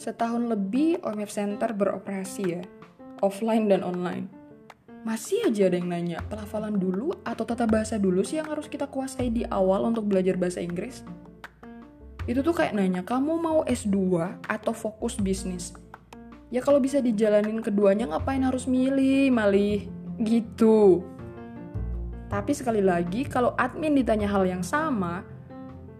Setahun lebih OMF Center beroperasi ya, offline dan online. Masih aja ada yang nanya, pelafalan dulu atau tata bahasa dulu sih yang harus kita kuasai di awal untuk belajar bahasa Inggris? Itu tuh kayak nanya, kamu mau S2 atau fokus bisnis? Ya kalau bisa dijalanin keduanya ngapain harus milih, malih gitu. Tapi sekali lagi, kalau admin ditanya hal yang sama,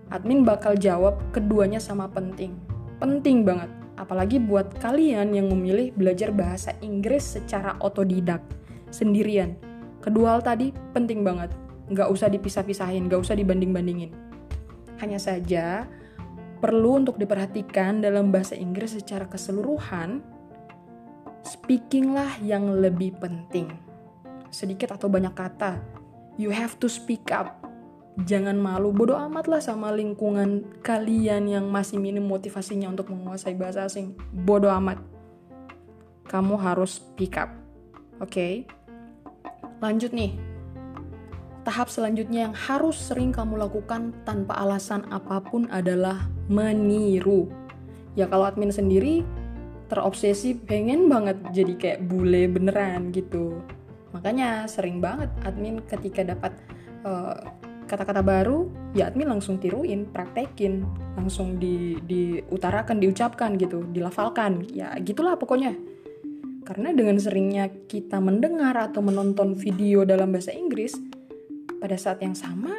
admin bakal jawab keduanya sama penting. Penting banget apalagi buat kalian yang memilih belajar bahasa Inggris secara otodidak, sendirian. Kedua hal tadi penting banget, nggak usah dipisah-pisahin, nggak usah dibanding-bandingin. Hanya saja, perlu untuk diperhatikan dalam bahasa Inggris secara keseluruhan, speakinglah yang lebih penting. Sedikit atau banyak kata, you have to speak up jangan malu bodoh amat lah sama lingkungan kalian yang masih minim motivasinya untuk menguasai bahasa asing. Bodoh amat. Kamu harus pick up. Oke? Okay? lanjut nih. Tahap selanjutnya yang harus sering kamu lakukan tanpa alasan apa pun adalah meniru. Ya kalau admin sendiri terobsesi pengen banget jadi kayak bule beneran gitu. Makanya sering banget admin ketika dapat uh, kata-kata baru ya admin langsung tiruin praktekin langsung di diutarakan diucapkan gitu dilafalkan. Ya gitulah pokoknya. Karena dengan seringnya kita mendengar atau menonton video dalam bahasa Inggris pada saat yang sama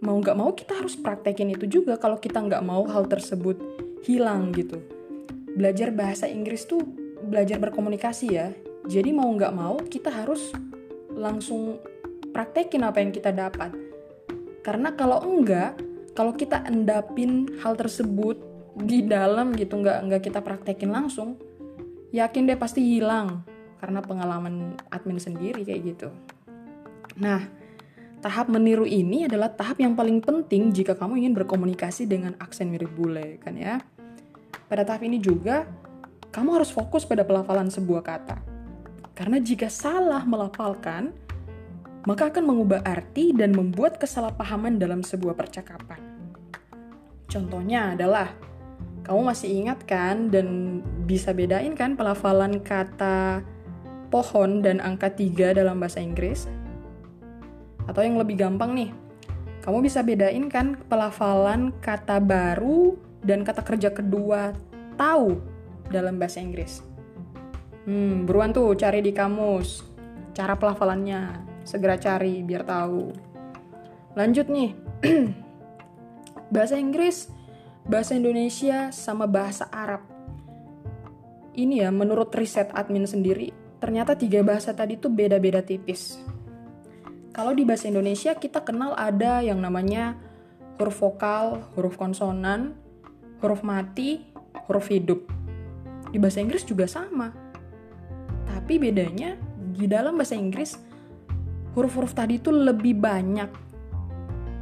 mau nggak mau kita harus praktekin itu juga kalau kita nggak mau hal tersebut hilang gitu. Belajar bahasa Inggris tuh belajar berkomunikasi ya. Jadi mau nggak mau kita harus langsung praktekin apa yang kita dapat karena kalau enggak, kalau kita endapin hal tersebut di dalam gitu nggak nggak kita praktekin langsung, yakin deh pasti hilang karena pengalaman admin sendiri kayak gitu. Nah, tahap meniru ini adalah tahap yang paling penting jika kamu ingin berkomunikasi dengan aksen mirip bule kan ya. Pada tahap ini juga kamu harus fokus pada pelafalan sebuah kata. Karena jika salah melafalkan, maka akan mengubah arti dan membuat kesalahpahaman dalam sebuah percakapan. Contohnya adalah, kamu masih ingat kan dan bisa bedain kan pelafalan kata pohon dan angka 3 dalam bahasa Inggris? Atau yang lebih gampang nih, kamu bisa bedain kan pelafalan kata baru dan kata kerja kedua tahu dalam bahasa Inggris? Hmm, buruan tuh cari di kamus cara pelafalannya segera cari biar tahu. Lanjut nih. bahasa Inggris, bahasa Indonesia sama bahasa Arab. Ini ya menurut riset admin sendiri, ternyata tiga bahasa tadi tuh beda-beda tipis. Kalau di bahasa Indonesia kita kenal ada yang namanya huruf vokal, huruf konsonan, huruf mati, huruf hidup. Di bahasa Inggris juga sama. Tapi bedanya di dalam bahasa Inggris huruf-huruf tadi itu lebih banyak.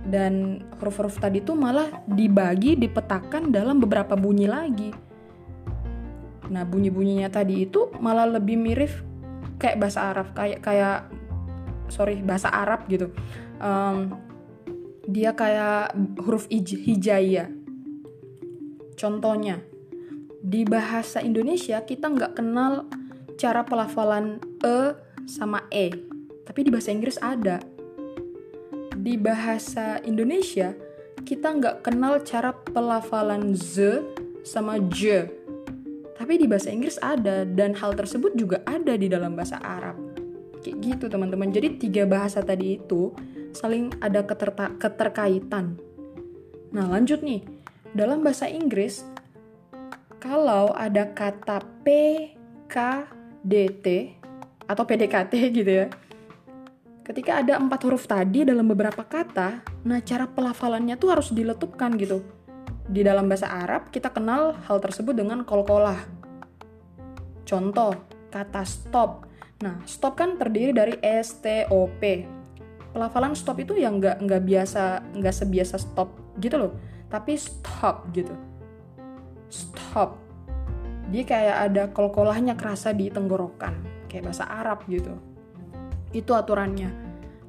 Dan huruf-huruf tadi itu malah dibagi dipetakan dalam beberapa bunyi lagi. Nah bunyi-bunyinya tadi itu malah lebih mirip kayak bahasa Arab kayak kayak sorry bahasa Arab gitu. Um, dia kayak huruf hijaiyah contohnya di bahasa Indonesia kita nggak kenal cara pelafalan e sama e tapi di bahasa Inggris ada. Di bahasa Indonesia, kita nggak kenal cara pelafalan z sama j. Tapi di bahasa Inggris ada, dan hal tersebut juga ada di dalam bahasa Arab. Kayak gitu teman-teman. Jadi tiga bahasa tadi itu saling ada keterta- keterkaitan. Nah lanjut nih, dalam bahasa Inggris, kalau ada kata P, K, D, T, atau PDKT gitu ya, ketika ada empat huruf tadi dalam beberapa kata, nah cara pelafalannya tuh harus diletupkan gitu. Di dalam bahasa Arab, kita kenal hal tersebut dengan kolkolah. Contoh, kata stop. Nah, stop kan terdiri dari S, T, O, P. Pelafalan stop itu yang nggak nggak biasa nggak sebiasa stop gitu loh, tapi stop gitu. Stop. Dia kayak ada kolkolahnya kerasa di tenggorokan, kayak bahasa Arab gitu. Itu aturannya.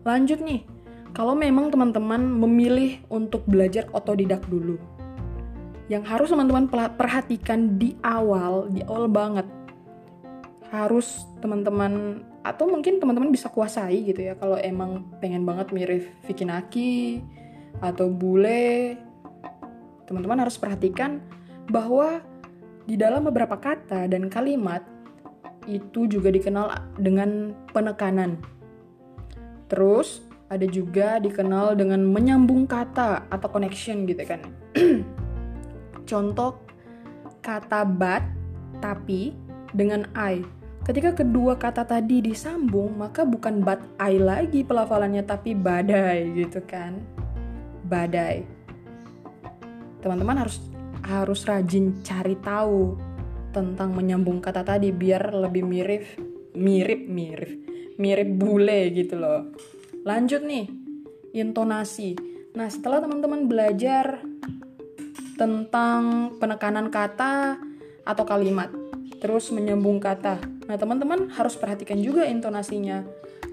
Lanjut nih, kalau memang teman-teman memilih untuk belajar otodidak dulu, yang harus teman-teman perhatikan di awal, di awal banget. Harus teman-teman atau mungkin teman-teman bisa kuasai gitu ya kalau emang pengen banget mirip Vicky Naki atau bule. Teman-teman harus perhatikan bahwa di dalam beberapa kata dan kalimat itu juga dikenal dengan penekanan. Terus ada juga dikenal dengan menyambung kata atau connection gitu kan. Contoh kata but tapi dengan I. Ketika kedua kata tadi disambung, maka bukan but I lagi pelafalannya tapi badai gitu kan. Badai. Teman-teman harus harus rajin cari tahu tentang menyambung kata tadi biar lebih mirip mirip mirip mirip bule gitu loh. Lanjut nih, intonasi. Nah, setelah teman-teman belajar tentang penekanan kata atau kalimat, terus menyambung kata. Nah, teman-teman harus perhatikan juga intonasinya.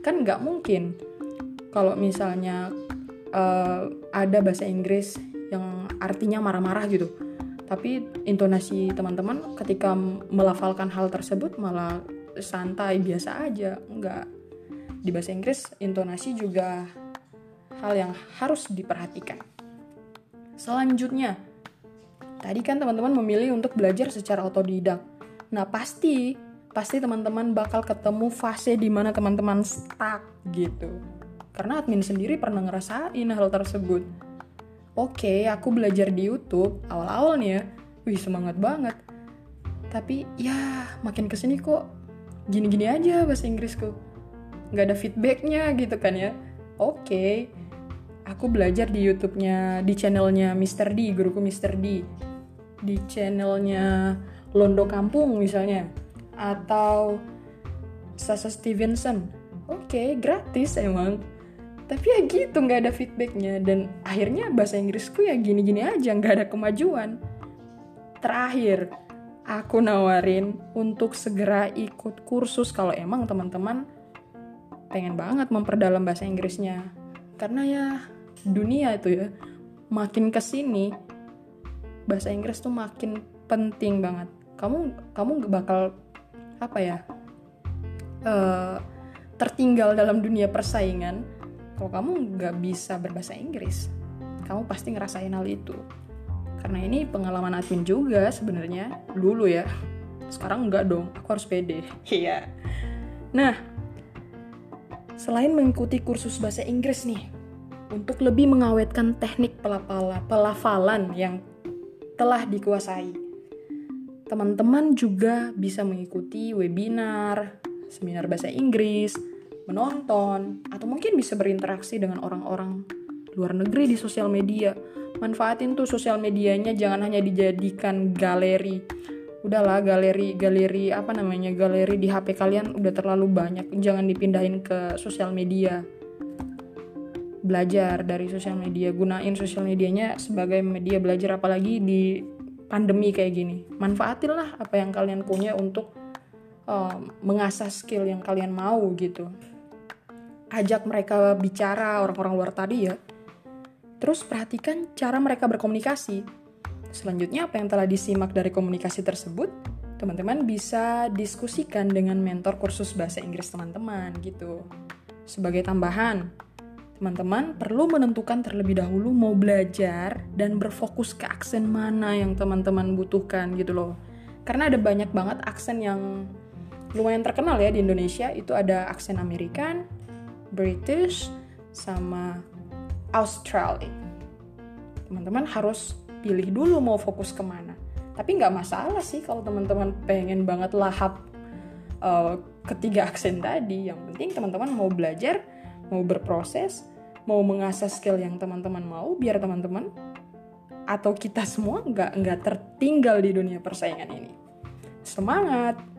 Kan nggak mungkin kalau misalnya uh, ada bahasa Inggris yang artinya marah-marah gitu. Tapi intonasi teman-teman ketika melafalkan hal tersebut malah santai biasa aja, nggak di bahasa Inggris intonasi juga hal yang harus diperhatikan. Selanjutnya, Tadi kan teman-teman memilih untuk belajar secara otodidak. Nah, pasti pasti teman-teman bakal ketemu fase di mana teman-teman stuck gitu. Karena admin sendiri pernah ngerasain hal tersebut. Oke, aku belajar di YouTube awal-awal nih ya. Wih, semangat banget. Tapi ya makin ke sini kok gini-gini aja bahasa Inggrisku. Nggak ada feedbacknya gitu kan ya. Oke, aku belajar di YouTube-nya, di channelnya Mr. D, guruku Mr. D di channelnya Londo Kampung misalnya atau Sasa Stevenson oke okay, gratis emang tapi ya gitu nggak ada feedbacknya. Dan akhirnya bahasa Inggrisku ya gini-gini aja nggak ada kemajuan. Terakhir aku nawarin untuk segera ikut kursus kalau emang teman-teman pengen banget memperdalam bahasa Inggrisnya. Karena ya dunia itu ya makin ke sini bahasa Inggris tuh makin penting banget. Kamu kamu bakal apa ya uh, tertinggal dalam dunia persaingan kalau kamu nggak bisa berbahasa Inggris kamu pasti ngerasain hal itu. Karena ini pengalaman admin juga sebenarnya dulu ya. Sekarang enggak dong aku harus pede. Iya. Nah selain mengikuti kursus bahasa Inggris nih untuk lebih mengawetkan teknik pelafalan yang telah dikuasai. Teman-teman juga bisa mengikuti webinar, seminar bahasa Inggris, menonton, atau mungkin bisa berinteraksi dengan orang-orang luar negeri di sosial media. Manfaatin tuh sosial medianya jangan hanya dijadikan galeri. Udahlah galeri galeri apa namanya galeri di HP kalian udah terlalu banyak. Jangan dipindahin ke sosial media belajar dari sosial media gunain sosial medianya sebagai media belajar apalagi di pandemi kayak gini manfaatin lah apa yang kalian punya untuk uh, mengasah skill yang kalian mau gitu ajak mereka bicara orang-orang luar tadi ya terus perhatikan cara mereka berkomunikasi selanjutnya apa yang telah disimak dari komunikasi tersebut teman-teman bisa diskusikan dengan mentor kursus bahasa Inggris teman-teman gitu sebagai tambahan Teman-teman perlu menentukan terlebih dahulu mau belajar dan berfokus ke aksen mana yang teman-teman butuhkan gitu loh. Karena ada banyak banget aksen yang lumayan terkenal ya di Indonesia. Itu ada aksen American, British, sama Australia. Teman-teman harus pilih dulu mau fokus ke mana. Tapi nggak masalah sih kalau teman-teman pengen banget lahap uh, ketiga aksen tadi. Yang penting teman-teman mau belajar mau berproses, mau mengasah skill yang teman-teman mau, biar teman-teman atau kita semua nggak nggak tertinggal di dunia persaingan ini. Semangat!